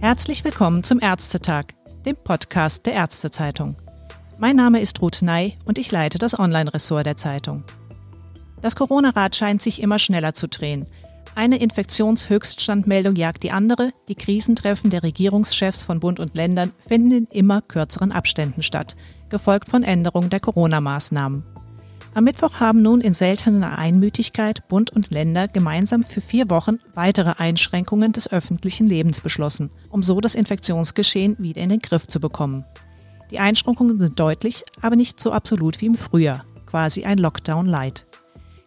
Herzlich willkommen zum Ärztetag, dem Podcast der Ärztezeitung. Mein Name ist Ruth Ney und ich leite das Online-Ressort der Zeitung. Das Corona-Rad scheint sich immer schneller zu drehen. Eine Infektionshöchststandmeldung jagt die andere, die Krisentreffen der Regierungschefs von Bund und Ländern finden in immer kürzeren Abständen statt, gefolgt von Änderungen der Corona-Maßnahmen. Am Mittwoch haben nun in seltener Einmütigkeit Bund und Länder gemeinsam für vier Wochen weitere Einschränkungen des öffentlichen Lebens beschlossen, um so das Infektionsgeschehen wieder in den Griff zu bekommen. Die Einschränkungen sind deutlich, aber nicht so absolut wie im Frühjahr, quasi ein Lockdown light.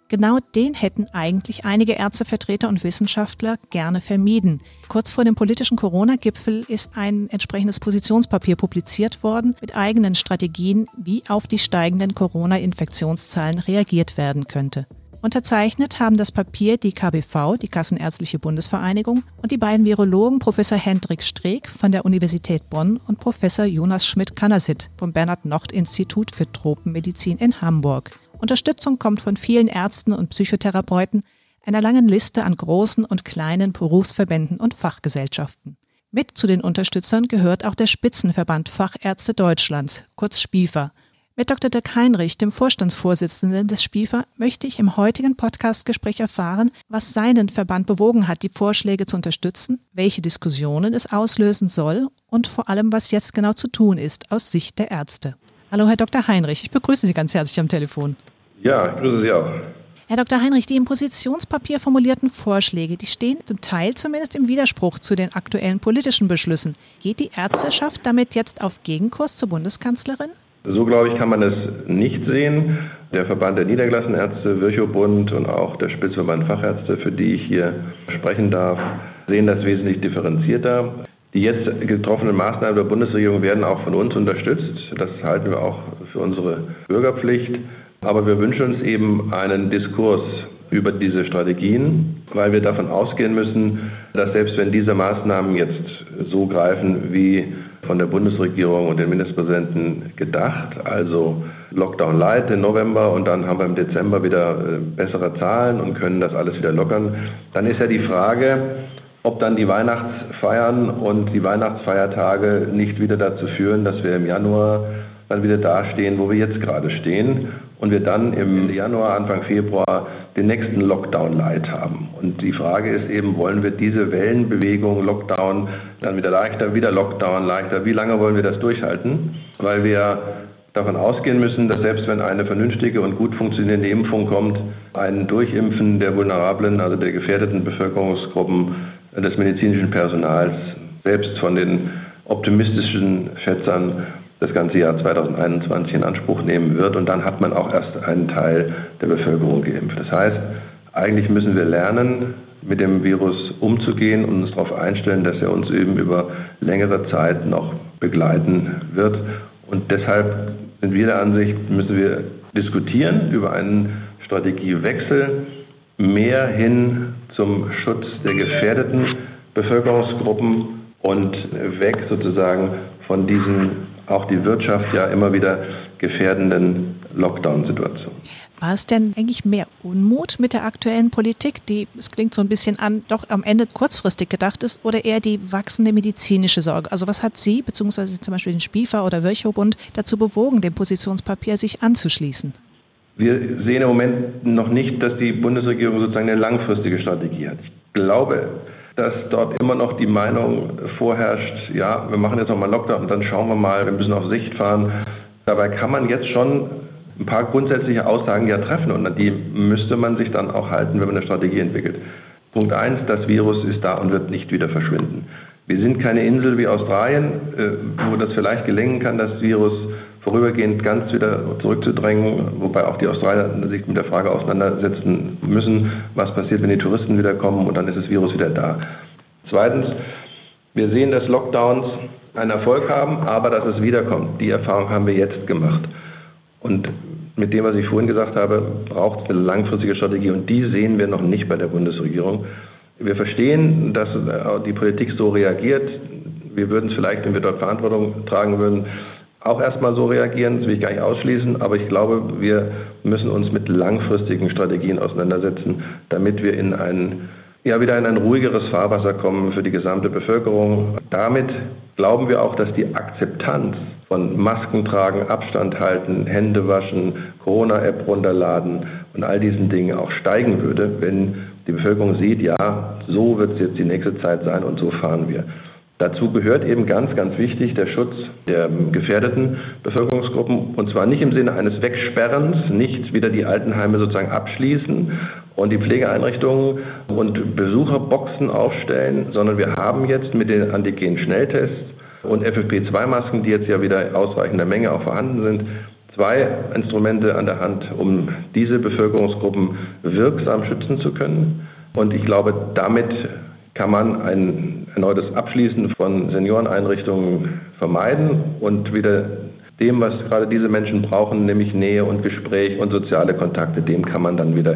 Genau den hätten eigentlich einige Ärztevertreter und Wissenschaftler gerne vermieden. Kurz vor dem politischen Corona-Gipfel ist ein entsprechendes Positionspapier publiziert worden mit eigenen Strategien, wie auf die steigenden Corona-Infektionszahlen reagiert werden könnte. Unterzeichnet haben das Papier die KBV, die Kassenärztliche Bundesvereinigung, und die beiden Virologen Professor Hendrik Streeck von der Universität Bonn und Professor Jonas Schmidt-Kanasit vom Bernhard-Nocht-Institut für Tropenmedizin in Hamburg. Unterstützung kommt von vielen Ärzten und Psychotherapeuten, einer langen Liste an großen und kleinen Berufsverbänden und Fachgesellschaften. Mit zu den Unterstützern gehört auch der Spitzenverband Fachärzte Deutschlands, kurz SPIFA. Mit Dr. Dirk Heinrich, dem Vorstandsvorsitzenden des SPIFA, möchte ich im heutigen Podcastgespräch erfahren, was seinen Verband bewogen hat, die Vorschläge zu unterstützen, welche Diskussionen es auslösen soll und vor allem, was jetzt genau zu tun ist aus Sicht der Ärzte. Hallo, Herr Dr. Heinrich, ich begrüße Sie ganz herzlich am Telefon. Ja, ich grüße Sie auch. Herr Dr. Heinrich, die im Positionspapier formulierten Vorschläge, die stehen zum Teil zumindest im Widerspruch zu den aktuellen politischen Beschlüssen. Geht die Ärzteschaft damit jetzt auf Gegenkurs zur Bundeskanzlerin? So, glaube ich, kann man es nicht sehen. Der Verband der Niedergelassenen Ärzte, Virchow-Bund und auch der Spitzverband Fachärzte, für die ich hier sprechen darf, sehen das wesentlich differenzierter. Die jetzt getroffenen Maßnahmen der Bundesregierung werden auch von uns unterstützt. Das halten wir auch für unsere Bürgerpflicht. Aber wir wünschen uns eben einen Diskurs über diese Strategien, weil wir davon ausgehen müssen, dass selbst wenn diese Maßnahmen jetzt so greifen wie von der Bundesregierung und den Ministerpräsidenten gedacht, also Lockdown Light im November und dann haben wir im Dezember wieder äh, bessere Zahlen und können das alles wieder lockern, dann ist ja die Frage, ob dann die Weihnachtsfeiern und die Weihnachtsfeiertage nicht wieder dazu führen, dass wir im Januar dann wieder dastehen, wo wir jetzt gerade stehen und wir dann im Januar, Anfang Februar den nächsten Lockdown Light haben. Und die Frage ist eben, wollen wir diese Wellenbewegung Lockdown dann wieder leichter, wieder Lockdown leichter, wie lange wollen wir das durchhalten? Weil wir davon ausgehen müssen, dass selbst wenn eine vernünftige und gut funktionierende Impfung kommt, ein Durchimpfen der vulnerablen, also der gefährdeten Bevölkerungsgruppen des medizinischen Personals, selbst von den optimistischen Schätzern das ganze Jahr 2021 in Anspruch nehmen wird. Und dann hat man auch erst einen Teil der Bevölkerung geimpft. Das heißt, eigentlich müssen wir lernen, mit dem Virus umzugehen und uns darauf einstellen, dass er uns eben über längere Zeit noch begleiten wird. Und deshalb sind wir der Ansicht, müssen wir diskutieren über einen Strategiewechsel mehr hin zum Schutz der gefährdeten Bevölkerungsgruppen und weg sozusagen von diesen auch die Wirtschaft ja immer wieder gefährdenden Lockdown-Situationen. War es denn eigentlich mehr Unmut mit der aktuellen Politik, die, es klingt so ein bisschen an, doch am Ende kurzfristig gedacht ist, oder eher die wachsende medizinische Sorge? Also was hat Sie, beziehungsweise zum Beispiel den Spiefer oder Virchow-Bund, dazu bewogen, dem Positionspapier sich anzuschließen? Wir sehen im Moment noch nicht, dass die Bundesregierung sozusagen eine langfristige Strategie hat. Ich glaube, dass dort immer noch die Meinung vorherrscht, ja, wir machen jetzt nochmal Lockdown und dann schauen wir mal, wir müssen auf Sicht fahren. Dabei kann man jetzt schon ein paar grundsätzliche Aussagen ja treffen und an die müsste man sich dann auch halten, wenn man eine Strategie entwickelt. Punkt eins, das Virus ist da und wird nicht wieder verschwinden. Wir sind keine Insel wie Australien, äh, wo das vielleicht gelingen kann, das Virus vorübergehend ganz wieder zurückzudrängen, wobei auch die Australier sich mit der Frage auseinandersetzen müssen, was passiert, wenn die Touristen wiederkommen und dann ist das Virus wieder da. Zweitens, wir sehen, dass Lockdowns einen Erfolg haben, aber dass es wiederkommt. Die Erfahrung haben wir jetzt gemacht. Und mit dem, was ich vorhin gesagt habe, braucht es eine langfristige Strategie und die sehen wir noch nicht bei der Bundesregierung. Wir verstehen, dass die Politik so reagiert. Wir würden es vielleicht, wenn wir dort Verantwortung tragen würden, auch erstmal so reagieren, das will ich gar nicht ausschließen, aber ich glaube, wir müssen uns mit langfristigen Strategien auseinandersetzen, damit wir in ein, ja, wieder in ein ruhigeres Fahrwasser kommen für die gesamte Bevölkerung. Damit glauben wir auch, dass die Akzeptanz von Masken tragen, Abstand halten, Hände waschen, Corona-App runterladen und all diesen Dingen auch steigen würde, wenn die Bevölkerung sieht, ja, so wird es jetzt die nächste Zeit sein und so fahren wir. Dazu gehört eben ganz, ganz wichtig der Schutz der gefährdeten Bevölkerungsgruppen und zwar nicht im Sinne eines Wegsperrens, nicht wieder die Altenheime sozusagen abschließen und die Pflegeeinrichtungen und Besucherboxen aufstellen, sondern wir haben jetzt mit den Antigen-Schnelltests und FFP2-Masken, die jetzt ja wieder ausreichender Menge auch vorhanden sind, zwei Instrumente an der Hand, um diese Bevölkerungsgruppen wirksam schützen zu können. Und ich glaube, damit kann man ein erneutes Abschließen von Senioreneinrichtungen vermeiden und wieder dem, was gerade diese Menschen brauchen, nämlich Nähe und Gespräch und soziale Kontakte, dem kann man dann wieder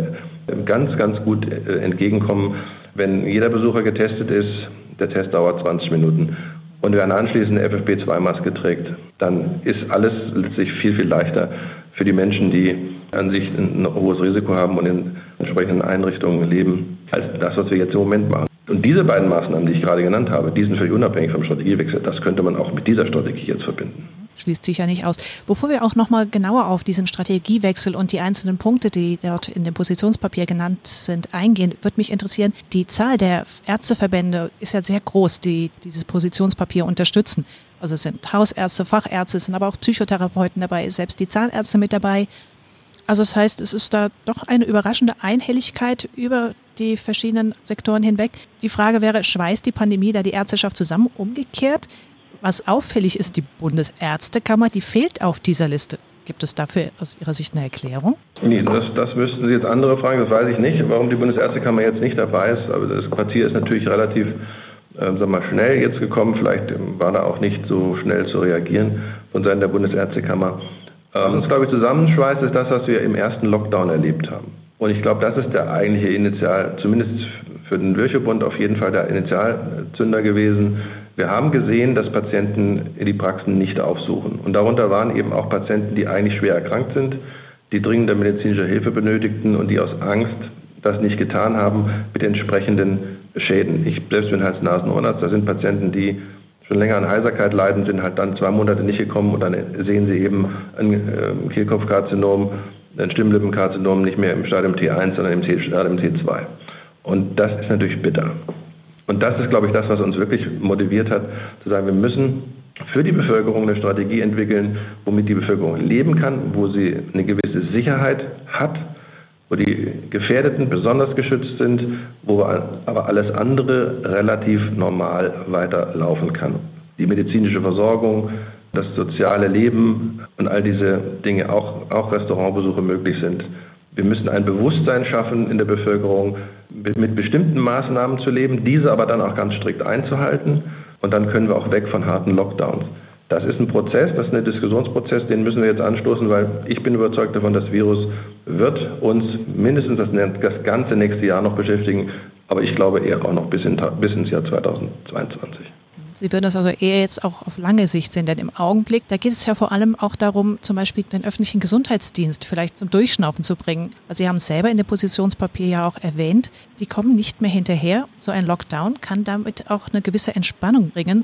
ganz, ganz gut äh, entgegenkommen. Wenn jeder Besucher getestet ist, der Test dauert 20 Minuten und wer eine anschließende FFP2-Maske trägt, dann ist alles letztlich viel, viel leichter für die Menschen, die an sich ein hohes Risiko haben und in entsprechenden Einrichtungen leben, als das, was wir jetzt im Moment machen. Und diese beiden Maßnahmen, die ich gerade genannt habe, die sind völlig unabhängig vom Strategiewechsel. Das könnte man auch mit dieser Strategie jetzt verbinden. Schließt sich ja nicht aus. Bevor wir auch nochmal genauer auf diesen Strategiewechsel und die einzelnen Punkte, die dort in dem Positionspapier genannt sind, eingehen, würde mich interessieren, die Zahl der Ärzteverbände ist ja sehr groß, die dieses Positionspapier unterstützen. Also es sind Hausärzte, Fachärzte, es sind aber auch Psychotherapeuten dabei, selbst die Zahnärzte mit dabei. Also das heißt, es ist da doch eine überraschende Einhelligkeit über die verschiedenen Sektoren hinweg. Die Frage wäre, schweißt die Pandemie da die Ärzteschaft zusammen? Umgekehrt, was auffällig ist, die Bundesärztekammer, die fehlt auf dieser Liste. Gibt es dafür aus Ihrer Sicht eine Erklärung? Nee, das, das müssten Sie jetzt andere fragen. Das weiß ich nicht, warum die Bundesärztekammer jetzt nicht dabei ist. Aber das Quartier ist natürlich relativ äh, sag mal, schnell jetzt gekommen. Vielleicht ähm, war da auch nicht so schnell zu reagieren von Seiten der Bundesärztekammer. Was uns, glaube ich, zusammenschweißt, ist das, was wir im ersten Lockdown erlebt haben. Und ich glaube, das ist der eigentliche Initial, zumindest für den Virchow-Bund auf jeden Fall der Initialzünder gewesen. Wir haben gesehen, dass Patienten die Praxen nicht aufsuchen. Und darunter waren eben auch Patienten, die eigentlich schwer erkrankt sind, die dringende medizinische Hilfe benötigten und die aus Angst das nicht getan haben mit entsprechenden Schäden. Ich selbst bin Hals-Nasen-Ohrenarzt, da sind Patienten, die schon länger an Heiserkeit leiden, sind halt dann zwei Monate nicht gekommen und dann sehen sie eben ein äh, Kehlkopfkarzinom, ein Stimmlippenkarzinom nicht mehr im Stadium T1, sondern im Stadium T2. Und das ist natürlich bitter. Und das ist, glaube ich, das, was uns wirklich motiviert hat, zu sagen, wir müssen für die Bevölkerung eine Strategie entwickeln, womit die Bevölkerung leben kann, wo sie eine gewisse Sicherheit hat, wo die Gefährdeten besonders geschützt sind, wo aber alles andere relativ normal weiterlaufen kann. Die medizinische Versorgung, das soziale Leben und all diese Dinge, auch, auch Restaurantbesuche möglich sind. Wir müssen ein Bewusstsein schaffen in der Bevölkerung, mit bestimmten Maßnahmen zu leben, diese aber dann auch ganz strikt einzuhalten. Und dann können wir auch weg von harten Lockdowns. Das ist ein Prozess, das ist ein Diskussionsprozess, den müssen wir jetzt anstoßen, weil ich bin überzeugt davon, das Virus wird uns mindestens das, das ganze nächste Jahr noch beschäftigen, aber ich glaube eher auch noch bis, in, bis ins Jahr 2022. Sie würden das also eher jetzt auch auf lange Sicht sehen, denn im Augenblick, da geht es ja vor allem auch darum, zum Beispiel den öffentlichen Gesundheitsdienst vielleicht zum Durchschnaufen zu bringen. Also Sie haben es selber in dem Positionspapier ja auch erwähnt, die kommen nicht mehr hinterher. So ein Lockdown kann damit auch eine gewisse Entspannung bringen.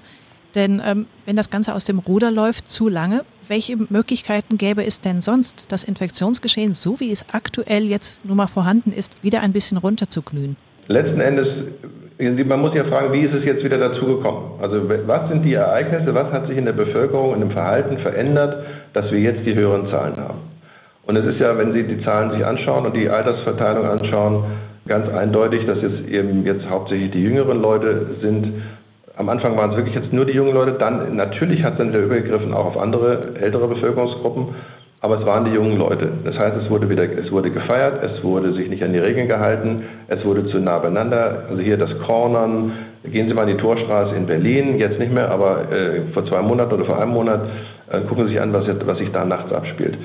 Denn ähm, wenn das Ganze aus dem Ruder läuft zu lange, welche Möglichkeiten gäbe es denn sonst, das Infektionsgeschehen, so wie es aktuell jetzt nun mal vorhanden ist, wieder ein bisschen runterzuglühen? Letzten Endes, man muss ja fragen, wie ist es jetzt wieder dazu gekommen? Also was sind die Ereignisse, was hat sich in der Bevölkerung, in dem Verhalten verändert, dass wir jetzt die höheren Zahlen haben? Und es ist ja, wenn Sie die Zahlen sich anschauen und die Altersverteilung anschauen, ganz eindeutig, dass es eben jetzt hauptsächlich die jüngeren Leute sind, am Anfang waren es wirklich jetzt nur die jungen Leute, dann natürlich hat es dann wieder übergegriffen auch auf andere ältere Bevölkerungsgruppen, aber es waren die jungen Leute. Das heißt, es wurde wieder, es wurde gefeiert, es wurde sich nicht an die Regeln gehalten, es wurde zu nah beieinander. Also hier das Cornern, gehen Sie mal in die Torstraße in Berlin, jetzt nicht mehr, aber äh, vor zwei Monaten oder vor einem Monat, äh, gucken Sie sich an, was, was sich da nachts abspielt.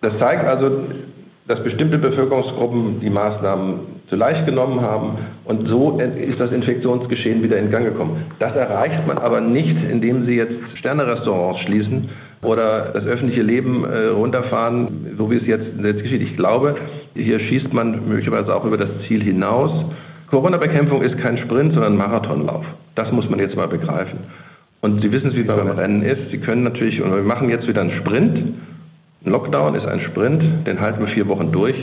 Das zeigt also, dass bestimmte Bevölkerungsgruppen die Maßnahmen zu leicht genommen haben und so ist das Infektionsgeschehen wieder in Gang gekommen. Das erreicht man aber nicht, indem Sie jetzt Sternerestaurants schließen oder das öffentliche Leben äh, runterfahren, so wie es jetzt, jetzt geschieht. Ich glaube, hier schießt man möglicherweise auch über das Ziel hinaus. Corona-Bekämpfung ist kein Sprint, sondern Marathonlauf. Das muss man jetzt mal begreifen. Und Sie wissen es, wie es beim Rennen ist. Sie können natürlich, und wir machen jetzt wieder einen Sprint. Ein Lockdown ist ein Sprint, den halten wir vier Wochen durch.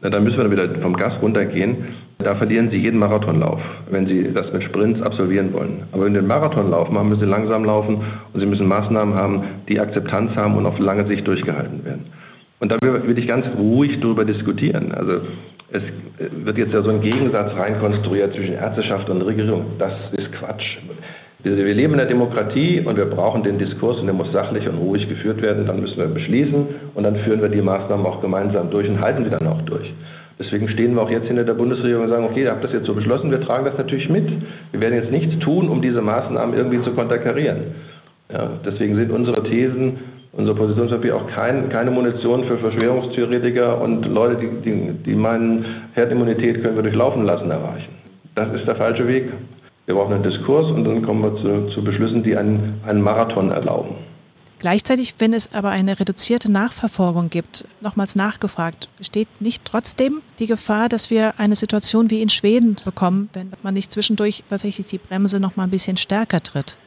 Dann müssen wir wieder vom Gas runtergehen. Da verlieren Sie jeden Marathonlauf, wenn Sie das mit Sprints absolvieren wollen. Aber wenn Sie einen Marathonlauf machen, müssen Sie langsam laufen und Sie müssen Maßnahmen haben, die Akzeptanz haben und auf lange Sicht durchgehalten werden. Und da will ich ganz ruhig darüber diskutieren. Also es wird jetzt ja so ein Gegensatz reinkonstruiert zwischen Ärzteschaft und Regierung. Das ist Quatsch. Wir leben in der Demokratie und wir brauchen den Diskurs und der muss sachlich und ruhig geführt werden. Dann müssen wir beschließen und dann führen wir die Maßnahmen auch gemeinsam durch und halten sie dann auch durch. Deswegen stehen wir auch jetzt hinter der Bundesregierung und sagen, okay, ihr habt das jetzt so beschlossen, wir tragen das natürlich mit. Wir werden jetzt nichts tun, um diese Maßnahmen irgendwie zu konterkarieren. Ja, deswegen sind unsere Thesen, unser Positionspapier auch kein, keine Munition für Verschwörungstheoretiker und Leute, die, die, die meinen, Herdimmunität können wir durchlaufen lassen, erreichen. Das ist der falsche Weg. Wir brauchen einen Diskurs und dann kommen wir zu, zu Beschlüssen, die einen, einen Marathon erlauben. Gleichzeitig, wenn es aber eine reduzierte Nachverfolgung gibt, nochmals nachgefragt, besteht nicht trotzdem die Gefahr, dass wir eine Situation wie in Schweden bekommen, wenn man nicht zwischendurch tatsächlich die Bremse noch mal ein bisschen stärker tritt?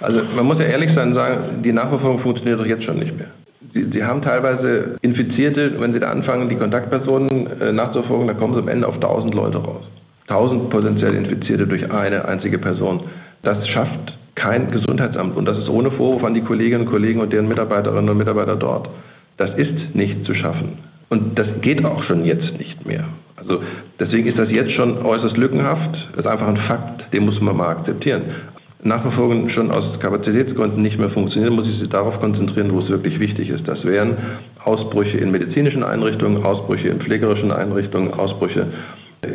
Also man muss ja ehrlich sein sagen, die Nachverfolgung funktioniert doch jetzt schon nicht mehr. Sie, Sie, haben teilweise Infizierte, wenn Sie da anfangen, die Kontaktpersonen äh, nachzuverfolgen, dann kommen Sie am Ende auf 1000 Leute raus. 1000 potenziell Infizierte durch eine einzige Person. Das schafft kein Gesundheitsamt. Und das ist ohne Vorwurf an die Kolleginnen und Kollegen und deren Mitarbeiterinnen und Mitarbeiter dort. Das ist nicht zu schaffen. Und das geht auch schon jetzt nicht mehr. Also deswegen ist das jetzt schon äußerst lückenhaft. Das ist einfach ein Fakt, den muss man mal akzeptieren. Nachverfolgung schon aus Kapazitätsgründen nicht mehr funktionieren, muss ich sich darauf konzentrieren, wo es wirklich wichtig ist. Das wären Ausbrüche in medizinischen Einrichtungen, Ausbrüche in pflegerischen Einrichtungen, Ausbrüche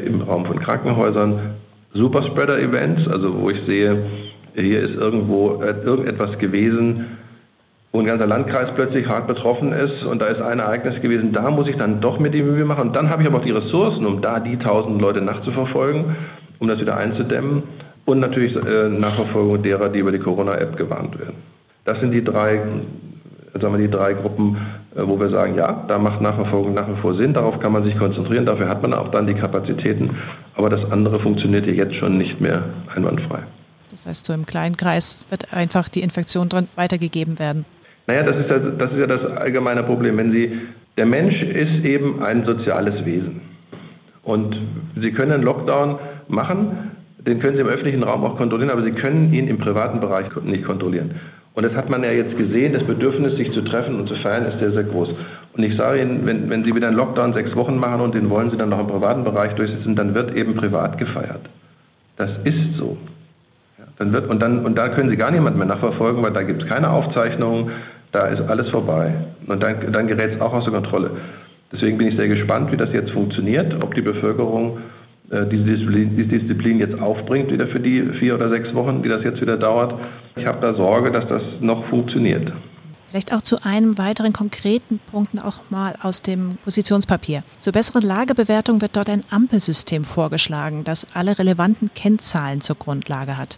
im Raum von Krankenhäusern, Superspreader-Events, also wo ich sehe, hier ist irgendwo äh, irgendetwas gewesen, wo ein ganzer Landkreis plötzlich hart betroffen ist und da ist ein Ereignis gewesen, da muss ich dann doch mit die Mühe machen und dann habe ich aber auch die Ressourcen, um da die tausend Leute nachzuverfolgen, um das wieder einzudämmen und natürlich äh, Nachverfolgung derer, die über die Corona-App gewarnt werden. Das sind die drei, sagen wir, die drei Gruppen, äh, wo wir sagen, ja, da macht Nachverfolgung nach wie vor Sinn, darauf kann man sich konzentrieren, dafür hat man auch dann die Kapazitäten, aber das andere funktioniert ja jetzt schon nicht mehr einwandfrei. Das heißt, so im kleinen Kreis wird einfach die Infektion drin weitergegeben werden. Naja, das ist, ja, das ist ja das allgemeine Problem. Wenn Sie, der Mensch ist eben ein soziales Wesen. Und Sie können einen Lockdown machen, den können Sie im öffentlichen Raum auch kontrollieren, aber Sie können ihn im privaten Bereich nicht kontrollieren. Und das hat man ja jetzt gesehen, das Bedürfnis, sich zu treffen und zu feiern, ist sehr, sehr groß. Und ich sage Ihnen, wenn, wenn Sie wieder einen Lockdown sechs Wochen machen und den wollen Sie dann noch im privaten Bereich durchsetzen, dann wird eben privat gefeiert. Das ist so. Dann wird, und, dann, und da können Sie gar niemanden mehr nachverfolgen, weil da gibt es keine Aufzeichnungen, da ist alles vorbei. Und dann, dann gerät es auch außer Kontrolle. Deswegen bin ich sehr gespannt, wie das jetzt funktioniert, ob die Bevölkerung äh, diese, Disziplin, diese Disziplin jetzt aufbringt, wieder für die vier oder sechs Wochen, wie das jetzt wieder dauert. Ich habe da Sorge, dass das noch funktioniert. Vielleicht auch zu einem weiteren konkreten Punkt auch mal aus dem Positionspapier. Zur besseren Lagebewertung wird dort ein Ampelsystem vorgeschlagen, das alle relevanten Kennzahlen zur Grundlage hat.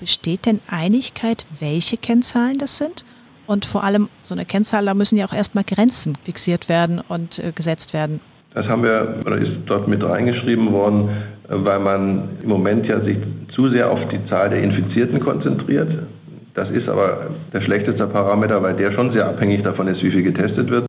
Besteht denn Einigkeit, welche Kennzahlen das sind? Und vor allem, so eine Kennzahl, da müssen ja auch erstmal Grenzen fixiert werden und äh, gesetzt werden. Das haben wir, oder ist dort mit reingeschrieben worden, äh, weil man im Moment ja sich zu sehr auf die Zahl der Infizierten konzentriert. Das ist aber der schlechteste Parameter, weil der schon sehr abhängig davon ist, wie viel getestet wird.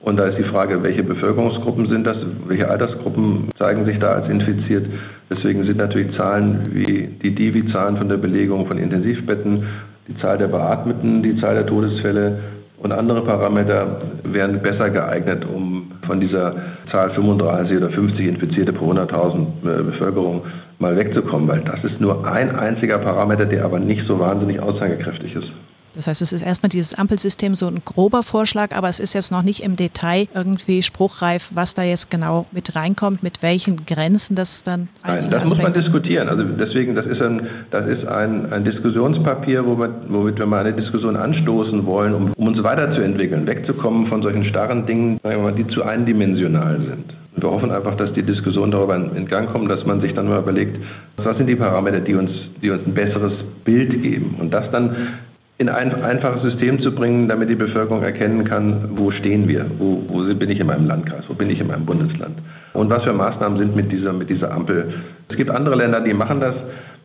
Und da ist die Frage, welche Bevölkerungsgruppen sind das, welche Altersgruppen zeigen sich da als infiziert. Deswegen sind natürlich Zahlen wie die Divi-Zahlen von der Belegung von Intensivbetten, die Zahl der Beatmeten, die Zahl der Todesfälle und andere Parameter wären besser geeignet, um von dieser Zahl 35 oder 50 Infizierte pro 100.000 äh, Bevölkerung mal wegzukommen, weil das ist nur ein einziger Parameter, der aber nicht so wahnsinnig aussagekräftig ist. Das heißt, es ist erstmal dieses Ampelsystem so ein grober Vorschlag, aber es ist jetzt noch nicht im Detail irgendwie spruchreif, was da jetzt genau mit reinkommt, mit welchen Grenzen das dann Nein, das Aspekte. muss man diskutieren. Also deswegen, das ist ein, das ist ein, ein Diskussionspapier, wo wir, womit wir mal eine Diskussion anstoßen wollen, um, um uns weiterzuentwickeln, wegzukommen von solchen starren Dingen, die zu eindimensional sind. Wir hoffen einfach, dass die Diskussion darüber in Gang kommt, dass man sich dann mal überlegt, was sind die Parameter, die uns, die uns ein besseres Bild geben. Und das dann in ein einfaches System zu bringen, damit die Bevölkerung erkennen kann, wo stehen wir, wo, wo bin ich in meinem Landkreis, wo bin ich in meinem Bundesland und was für Maßnahmen sind mit dieser, mit dieser Ampel. Es gibt andere Länder, die machen das.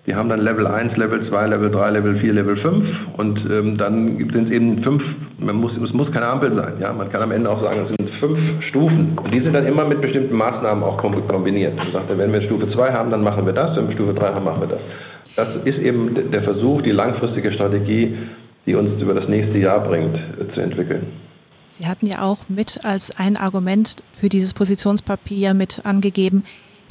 Die haben dann Level 1, Level 2, Level 3, Level 4, Level 5 und ähm, dann sind es eben fünf, man muss, es muss keine Ampel sein. Ja? Man kann am Ende auch sagen, es sind fünf Stufen. Und die sind dann immer mit bestimmten Maßnahmen auch kombiniert. Man sagt, wenn wir Stufe 2 haben, dann machen wir das, wenn wir Stufe 3 haben, machen wir das. Das ist eben der Versuch, die langfristige Strategie die uns über das nächste Jahr bringt, äh, zu entwickeln. Sie hatten ja auch mit als ein Argument für dieses Positionspapier mit angegeben,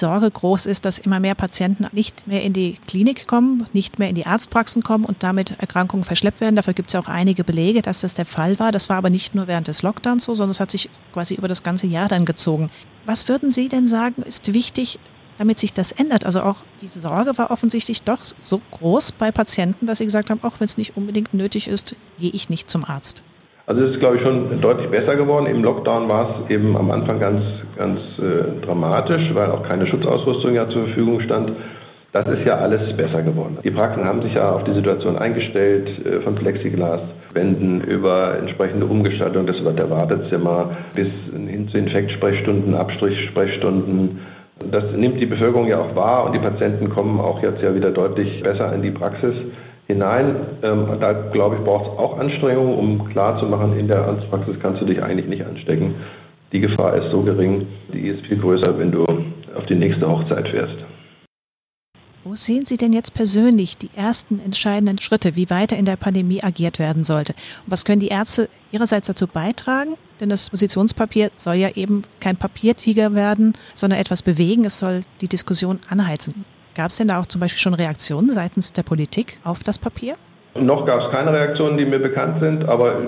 Sorge groß ist, dass immer mehr Patienten nicht mehr in die Klinik kommen, nicht mehr in die Arztpraxen kommen und damit Erkrankungen verschleppt werden. Dafür gibt es ja auch einige Belege, dass das der Fall war. Das war aber nicht nur während des Lockdowns so, sondern es hat sich quasi über das ganze Jahr dann gezogen. Was würden Sie denn sagen, ist wichtig, damit sich das ändert. Also auch die Sorge war offensichtlich doch so groß bei Patienten, dass sie gesagt haben, auch wenn es nicht unbedingt nötig ist, gehe ich nicht zum Arzt. Also es ist, glaube ich, schon deutlich besser geworden. Im Lockdown war es eben am Anfang ganz, ganz äh, dramatisch, weil auch keine Schutzausrüstung ja zur Verfügung stand. Das ist ja alles besser geworden. Die Praxen haben sich ja auf die Situation eingestellt, äh, von Plexiglaswänden über entsprechende Umgestaltung des der Wartezimmer bis hin zu Infektsprechstunden, Abstrichsprechstunden, das nimmt die Bevölkerung ja auch wahr und die Patienten kommen auch jetzt ja wieder deutlich besser in die Praxis hinein. Ähm, da glaube ich, braucht es auch Anstrengungen, um klarzumachen, in der Arztpraxis kannst du dich eigentlich nicht anstecken. Die Gefahr ist so gering, die ist viel größer, wenn du auf die nächste Hochzeit fährst. Wo sehen Sie denn jetzt persönlich die ersten entscheidenden Schritte, wie weiter in der Pandemie agiert werden sollte? Und was können die Ärzte ihrerseits dazu beitragen? Denn das Positionspapier soll ja eben kein Papiertiger werden, sondern etwas bewegen. Es soll die Diskussion anheizen. Gab es denn da auch zum Beispiel schon Reaktionen seitens der Politik auf das Papier? Noch gab es keine Reaktionen, die mir bekannt sind, aber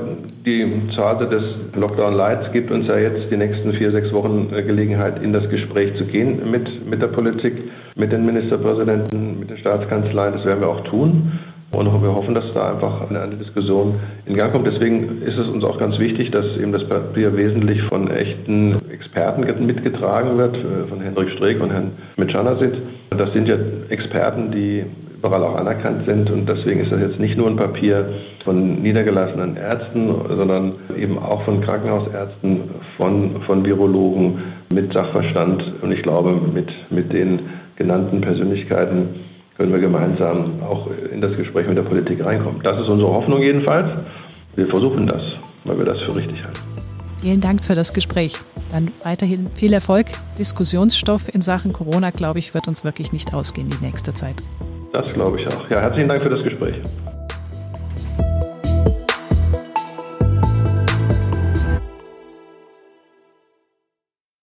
die Phase des Lockdown Lights gibt uns ja jetzt die nächsten vier, sechs Wochen äh, Gelegenheit, in das Gespräch zu gehen mit, mit der Politik, mit den Ministerpräsidenten, mit der Staatskanzlei. Das werden wir auch tun. Und wir hoffen, dass da einfach eine, eine Diskussion in Gang kommt. Deswegen ist es uns auch ganz wichtig, dass eben das Papier wesentlich von echten Experten mitgetragen wird, äh, von Hendrik Streeck und Herrn Mitschanasit. Das sind ja Experten, die überall auch anerkannt sind. Und deswegen ist das jetzt nicht nur ein Papier von niedergelassenen Ärzten, sondern eben auch von Krankenhausärzten, von, von Virologen mit Sachverstand. Und ich glaube, mit, mit den genannten Persönlichkeiten können wir gemeinsam auch in das Gespräch mit der Politik reinkommen. Das ist unsere Hoffnung jedenfalls. Wir versuchen das, weil wir das für richtig halten. Vielen Dank für das Gespräch. Dann weiterhin viel Erfolg. Diskussionsstoff in Sachen Corona, glaube ich, wird uns wirklich nicht ausgehen die nächste Zeit. Das glaube ich auch. Ja, herzlichen Dank für das Gespräch.